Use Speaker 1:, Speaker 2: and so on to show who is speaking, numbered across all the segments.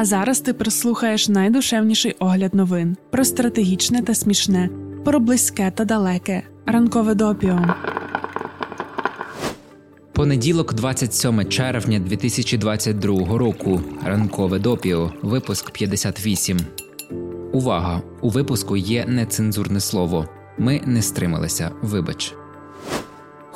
Speaker 1: А зараз ти прослухаєш найдушевніший огляд новин про стратегічне та смішне, про близьке та далеке. Ранкове допіо.
Speaker 2: Понеділок, 27 червня 2022 року. Ранкове допіо. Випуск 58. Увага! У випуску є нецензурне слово. Ми не стрималися. Вибач.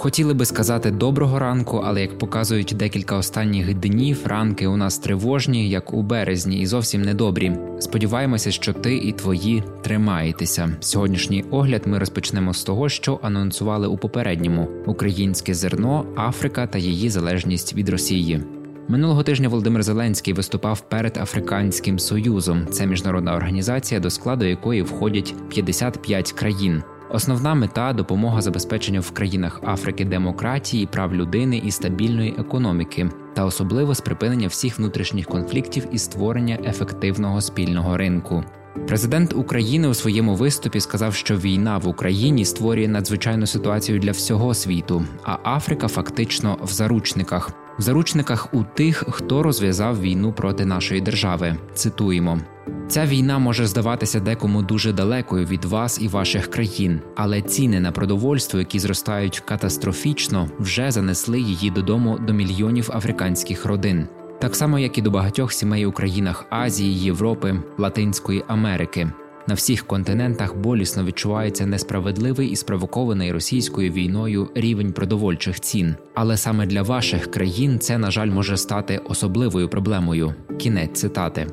Speaker 2: Хотіли би сказати доброго ранку, але як показують декілька останніх днів, ранки у нас тривожні, як у березні, і зовсім недобрі. Сподіваємося, що ти і твої тримаєтеся. Сьогоднішній огляд ми розпочнемо з того, що анонсували у попередньому: українське зерно, Африка та її залежність від Росії. Минулого тижня Володимир Зеленський виступав перед Африканським Союзом. Це міжнародна організація, до складу якої входять 55 країн. Основна мета допомога забезпечення в країнах Африки демократії, прав людини і стабільної економіки, та особливо з припинення всіх внутрішніх конфліктів і створення ефективного спільного ринку. Президент України у своєму виступі сказав, що війна в Україні створює надзвичайну ситуацію для всього світу, а Африка фактично в заручниках. В заручниках у тих, хто розв'язав війну проти нашої держави. Цитуємо. Ця війна може здаватися декому дуже далекою від вас і ваших країн, але ціни на продовольство, які зростають катастрофічно, вже занесли її додому до мільйонів африканських родин, так само як і до багатьох сімей у країнах Азії, Європи, Латинської Америки. На всіх континентах болісно відчувається несправедливий і спровокований російською війною рівень продовольчих цін. Але саме для ваших країн це, на жаль, може стати особливою проблемою. Кінець цитати.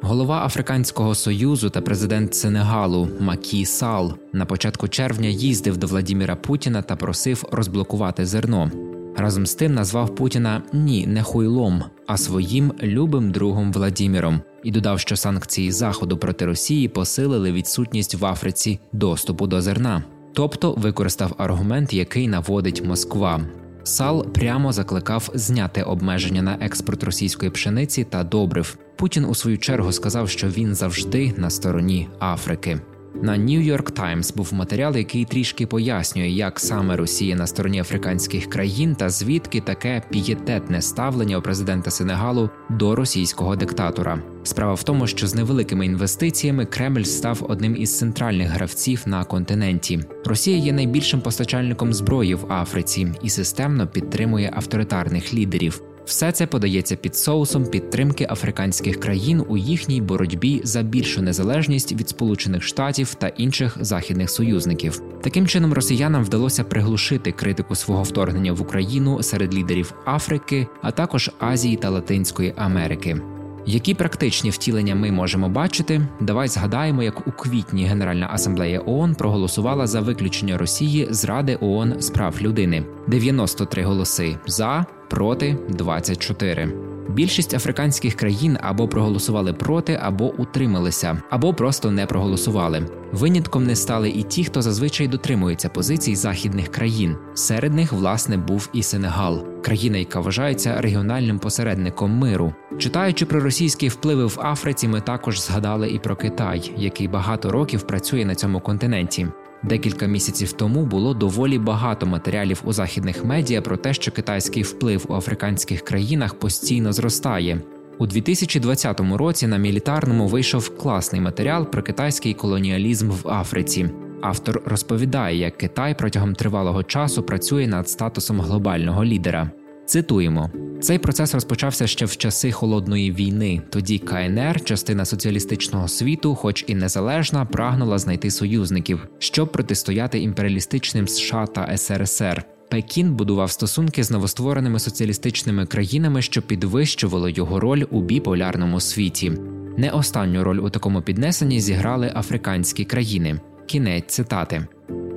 Speaker 2: Голова Африканського союзу та президент Сенегалу Макі Сал на початку червня їздив до Владіміра Путіна та просив розблокувати зерно. Разом з тим назвав Путіна ні, не хуйлом, а своїм любим другом Владіміром і додав, що санкції Заходу проти Росії посилили відсутність в Африці доступу до зерна, тобто використав аргумент, який наводить Москва. Сал прямо закликав зняти обмеження на експорт російської пшениці та добрив. Путін у свою чергу сказав, що він завжди на стороні Африки. На New York Times був матеріал, який трішки пояснює, як саме Росія на стороні африканських країн та звідки таке пієтетне ставлення у президента Сенегалу до російського диктатора. Справа в тому, що з невеликими інвестиціями Кремль став одним із центральних гравців на континенті. Росія є найбільшим постачальником зброї в Африці і системно підтримує авторитарних лідерів. Все це подається під соусом підтримки африканських країн у їхній боротьбі за більшу незалежність від Сполучених Штатів та інших західних союзників. Таким чином росіянам вдалося приглушити критику свого вторгнення в Україну серед лідерів Африки, а також Азії та Латинської Америки. Які практичні втілення ми можемо бачити? Давай згадаємо, як у квітні Генеральна асамблея ООН проголосувала за виключення Росії з Ради ООН з прав людини: 93 голоси за, проти 24. Більшість африканських країн або проголосували проти, або утрималися, або просто не проголосували. Винятком не стали і ті, хто зазвичай дотримується позицій західних країн. Серед них, власне, був і Сенегал, країна, яка вважається регіональним посередником миру. Читаючи про російські впливи в Африці, ми також згадали і про Китай, який багато років працює на цьому континенті. Декілька місяців тому було доволі багато матеріалів у західних медіа про те, що китайський вплив у африканських країнах постійно зростає. У 2020 році на мілітарному вийшов класний матеріал про китайський колоніалізм в Африці. Автор розповідає, як Китай протягом тривалого часу працює над статусом глобального лідера. Цитуємо: цей процес розпочався ще в часи холодної війни. Тоді КНР, частина соціалістичного світу, хоч і незалежна, прагнула знайти союзників, щоб протистояти імперіалістичним США та СРСР. Пекін будував стосунки з новоствореними соціалістичними країнами, що підвищувало його роль у біполярному світі. Не останню роль у такому піднесенні зіграли африканські країни. Кінець цитати.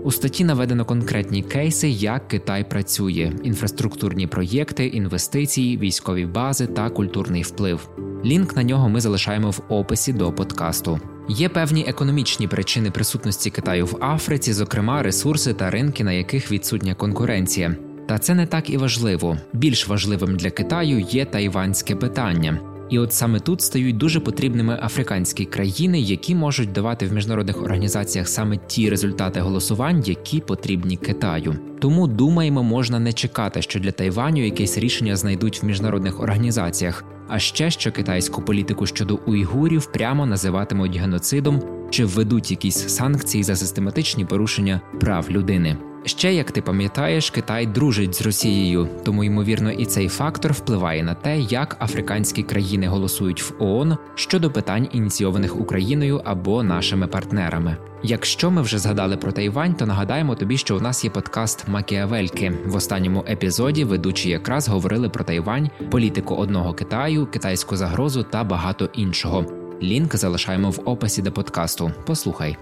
Speaker 2: У статті наведено конкретні кейси, як Китай працює: інфраструктурні проєкти, інвестиції, військові бази та культурний вплив. Лінк на нього ми залишаємо в описі до подкасту. Є певні економічні причини присутності Китаю в Африці, зокрема ресурси та ринки, на яких відсутня конкуренція. Та це не так і важливо. Більш важливим для Китаю є тайванське питання. І от саме тут стають дуже потрібними африканські країни, які можуть давати в міжнародних організаціях саме ті результати голосувань, які потрібні Китаю. Тому думаємо, можна не чекати, що для Тайваню якесь рішення знайдуть в міжнародних організаціях, а ще що китайську політику щодо уйгурів прямо називатимуть геноцидом чи введуть якісь санкції за систематичні порушення прав людини. Ще як ти пам'ятаєш, Китай дружить з Росією, тому ймовірно і цей фактор впливає на те, як африканські країни голосують в ООН щодо питань ініційованих Україною або нашими партнерами. Якщо ми вже згадали про Тайвань, то нагадаємо тобі, що у нас є подкаст Макіавельки. В останньому епізоді ведучі якраз говорили про Тайвань, політику одного Китаю, китайську загрозу та багато іншого. Лінк залишаємо в описі до подкасту. Послухай.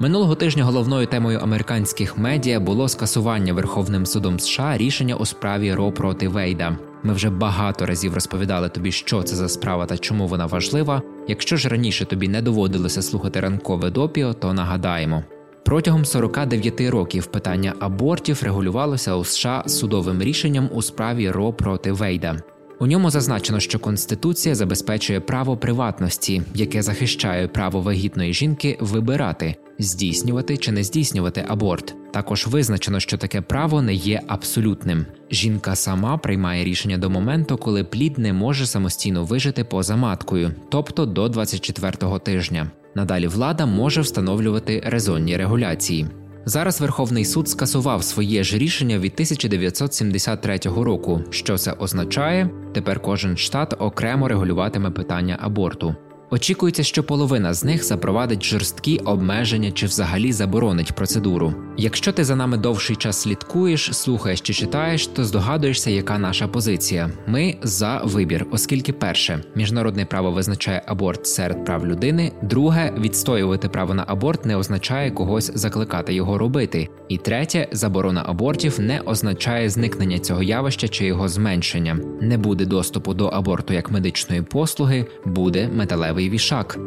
Speaker 2: Минулого тижня головною темою американських медіа було скасування Верховним судом США рішення у справі Ро проти Вейда. Ми вже багато разів розповідали тобі, що це за справа та чому вона важлива. Якщо ж раніше тобі не доводилося слухати ранкове допіо, то нагадаємо. Протягом 49 років питання абортів регулювалося у США судовим рішенням у справі Ро проти Вейда. У ньому зазначено, що Конституція забезпечує право приватності, яке захищає право вагітної жінки вибирати, здійснювати чи не здійснювати аборт. Також визначено, що таке право не є абсолютним. Жінка сама приймає рішення до моменту, коли плід не може самостійно вижити поза маткою, тобто до 24-го тижня. Надалі влада може встановлювати резонні регуляції. Зараз Верховний суд скасував своє ж рішення від 1973 року. Що це означає? Тепер кожен штат окремо регулюватиме питання аборту. Очікується, що половина з них запровадить жорсткі обмеження чи взагалі заборонить процедуру. Якщо ти за нами довший час слідкуєш, слухаєш чи читаєш, то здогадуєшся, яка наша позиція. Ми за вибір, оскільки перше міжнародне право визначає аборт серед прав людини, друге відстоювати право на аборт не означає когось закликати його робити. І третє, заборона абортів не означає зникнення цього явища чи його зменшення. Не буде доступу до аборту як медичної послуги, буде металевий вішак.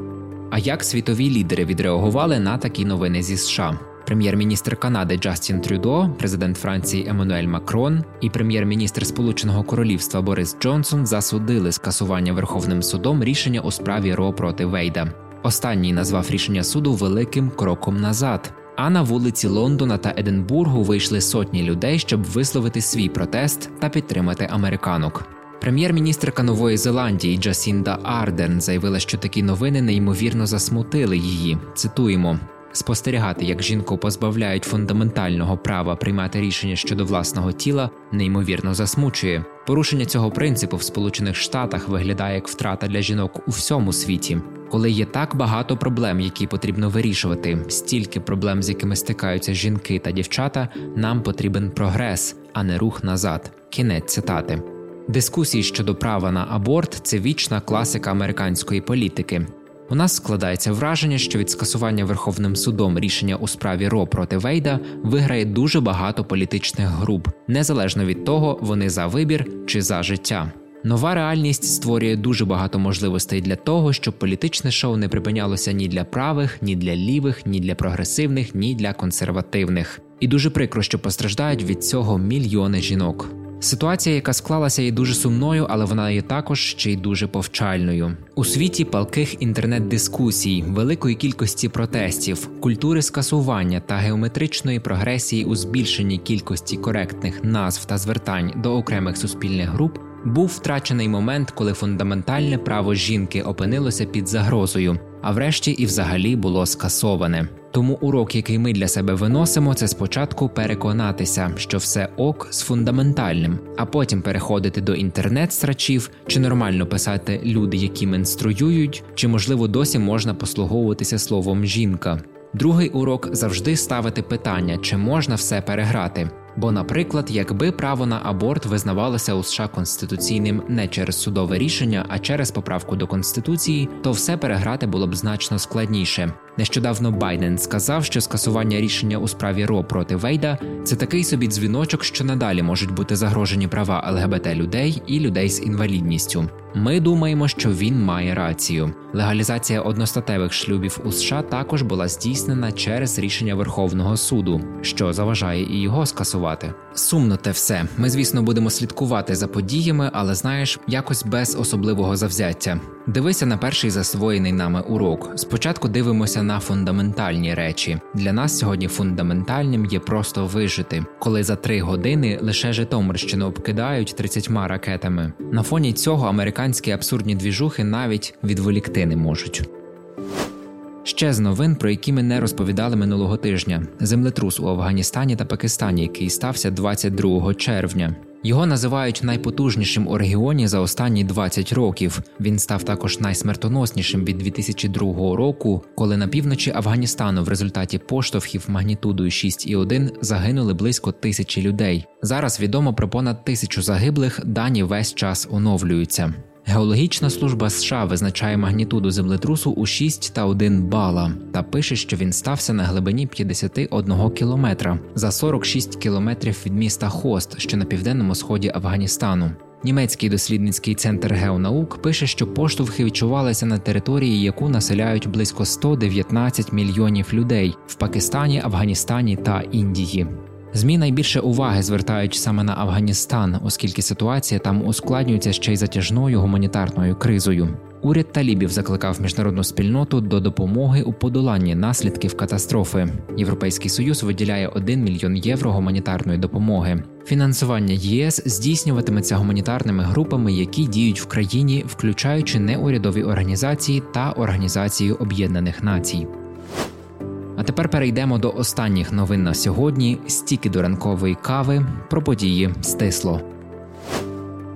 Speaker 2: А як світові лідери відреагували на такі новини зі США? Прем'єр-міністр Канади Джастін Трюдо, президент Франції Еммануель Макрон і прем'єр-міністр Сполученого Королівства Борис Джонсон засудили скасування Верховним судом рішення у справі Ро проти Вейда. Останній назвав рішення суду великим кроком назад. А на вулиці Лондона та Единбургу вийшли сотні людей, щоб висловити свій протест та підтримати американок. Прем'єр-міністрка Нової Зеландії Джасінда Арден заявила, що такі новини неймовірно засмутили її. Цитуємо. Спостерігати, як жінку позбавляють фундаментального права приймати рішення щодо власного тіла, неймовірно засмучує. Порушення цього принципу в Сполучених Штатах виглядає як втрата для жінок у всьому світі, коли є так багато проблем, які потрібно вирішувати, стільки проблем, з якими стикаються жінки та дівчата, нам потрібен прогрес, а не рух назад. Кінець цитати. Дискусії щодо права на аборт це вічна класика американської політики. У нас складається враження, що від скасування Верховним судом рішення у справі Ро проти Вейда виграє дуже багато політичних груп, незалежно від того, вони за вибір чи за життя. Нова реальність створює дуже багато можливостей для того, щоб політичне шоу не припинялося ні для правих, ні для лівих, ні для прогресивних, ні для консервативних. І дуже прикро, що постраждають від цього мільйони жінок. Ситуація, яка склалася, є дуже сумною, але вона є також ще й дуже повчальною. У світі палких інтернет-дискусій, великої кількості протестів, культури скасування та геометричної прогресії у збільшенні кількості коректних назв та звертань до окремих суспільних груп. Був втрачений момент, коли фундаментальне право жінки опинилося під загрозою, а врешті і взагалі було скасоване. Тому урок, який ми для себе виносимо, це спочатку переконатися, що все ок з фундаментальним, а потім переходити до інтернет-страчів, чи нормально писати люди, які менструюють, чи можливо досі можна послуговуватися словом жінка. Другий урок завжди ставити питання, чи можна все переграти. Бо, наприклад, якби право на аборт визнавалося у США конституційним не через судове рішення, а через поправку до конституції, то все переграти було б значно складніше. Нещодавно Байден сказав, що скасування рішення у справі Ро проти Вейда це такий собі дзвіночок, що надалі можуть бути загрожені права ЛГБТ людей і людей з інвалідністю. Ми думаємо, що він має рацію. Легалізація одностатевих шлюбів у США також була здійснена через рішення Верховного суду, що заважає і його скасувати. Сумно те все. Ми, звісно, будемо слідкувати за подіями, але знаєш, якось без особливого завзяття. Дивися на перший засвоєний нами урок. Спочатку дивимося на фундаментальні речі. Для нас сьогодні фундаментальним є просто вижити, коли за три години лише Житомирщину обкидають 30 ракетами. На фоні цього американські абсурдні двіжухи навіть відволікти не можуть. Ще з новин, про які ми не розповідали минулого тижня: землетрус у Афганістані та Пакистані, який стався 22 червня. Його називають найпотужнішим у регіоні за останні 20 років. Він став також найсмертоноснішим від 2002 року, коли на півночі Афганістану в результаті поштовхів магнітудою 6,1 загинули близько тисячі людей. Зараз відомо про понад тисячу загиблих. Дані весь час оновлюються. Геологічна служба США визначає магнітуду землетрусу у 6 та 1 бала та пише, що він стався на глибині 51 кілометра за 46 кілометрів від міста Хост, що на південному сході Афганістану. Німецький дослідницький центр геонаук пише, що поштовхи відчувалися на території, яку населяють близько 119 мільйонів людей в Пакистані, Афганістані та Індії. Змі найбільше уваги звертають саме на Афганістан, оскільки ситуація там ускладнюється ще й затяжною гуманітарною кризою. Уряд Талібів закликав міжнародну спільноту до допомоги у подоланні наслідків катастрофи. Європейський союз виділяє 1 мільйон євро гуманітарної допомоги. Фінансування ЄС здійснюватиметься гуманітарними групами, які діють в країні, включаючи неурядові організації та Організацію Об'єднаних Націй. А тепер перейдемо до останніх новин на сьогодні. Стіки до ранкової кави про події стисло.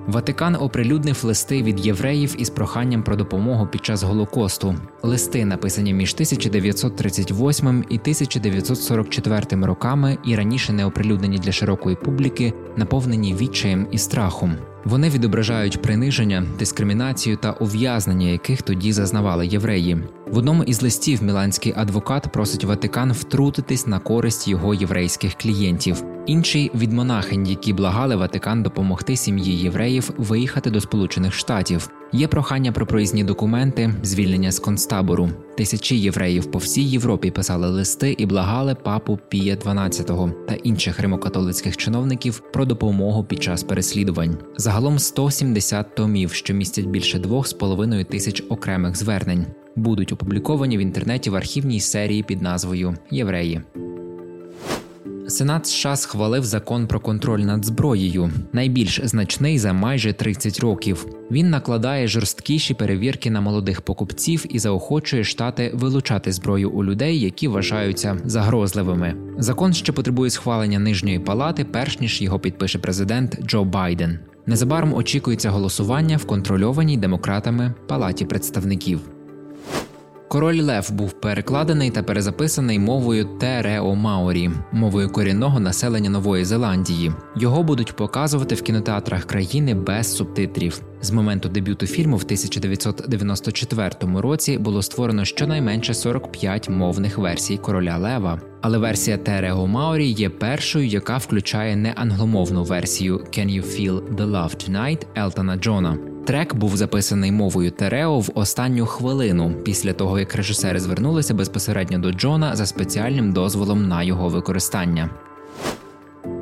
Speaker 2: Ватикан оприлюднив листи від євреїв із проханням про допомогу під час голокосту. Листи написані між 1938 і 1944 роками і раніше не оприлюднені для широкої публіки, наповнені відчаєм і страхом. Вони відображають приниження, дискримінацію та ув'язнення, яких тоді зазнавали євреї. В одному із листів міланський адвокат просить Ватикан втрутитись на користь його єврейських клієнтів. Інший від монахинь, які благали Ватикан допомогти сім'ї євреїв виїхати до Сполучених Штатів. Є прохання про проїзні документи, звільнення з концтабору. Тисячі євреїв по всій Європі писали листи і благали папу Пія XII та інших римокатолицьких чиновників про допомогу під час переслідувань. Загалом 170 томів, що містять більше 2,5 тисяч окремих звернень, будуть опубліковані в інтернеті в архівній серії під назвою Євреї. Сенат США схвалив закон про контроль над зброєю, найбільш значний за майже 30 років. Він накладає жорсткіші перевірки на молодих покупців і заохочує штати вилучати зброю у людей, які вважаються загрозливими. Закон ще потребує схвалення нижньої палати, перш ніж його підпише президент Джо Байден. Незабаром очікується голосування в контрольованій демократами палаті представників. Король Лев був перекладений та перезаписаний мовою те рео маорі, мовою корінного населення Нової Зеландії. Його будуть показувати в кінотеатрах країни без субтитрів. З моменту дебюту фільму в 1994 році було створено щонайменше 45 мовних версій короля Лева. Але версія те рео маорі є першою, яка включає неангломовну версію «Can you feel the love tonight» Елтона Джона. Трек був записаний мовою Терео в останню хвилину після того, як режисери звернулися безпосередньо до Джона за спеціальним дозволом на його використання.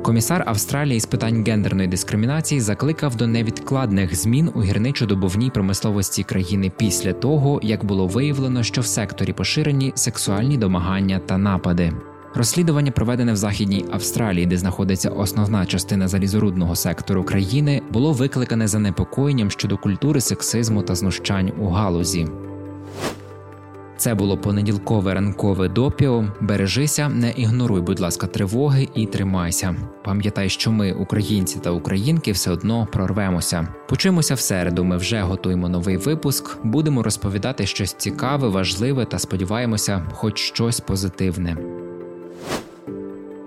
Speaker 2: Комісар Австралії з питань гендерної дискримінації закликав до невідкладних змін у гірничо-добовній промисловості країни після того, як було виявлено, що в секторі поширені сексуальні домагання та напади. Розслідування, проведене в Західній Австралії, де знаходиться основна частина залізорудного сектору країни, було викликане занепокоєнням щодо культури сексизму та знущань у галузі. Це було понеділкове ранкове допіо. Бережися, не ігноруй, будь ласка, тривоги і тримайся. Пам'ятай, що ми, українці та українки, все одно прорвемося. Почуємося в середу. Ми вже готуємо новий випуск. Будемо розповідати щось цікаве, важливе та сподіваємося, хоч щось позитивне.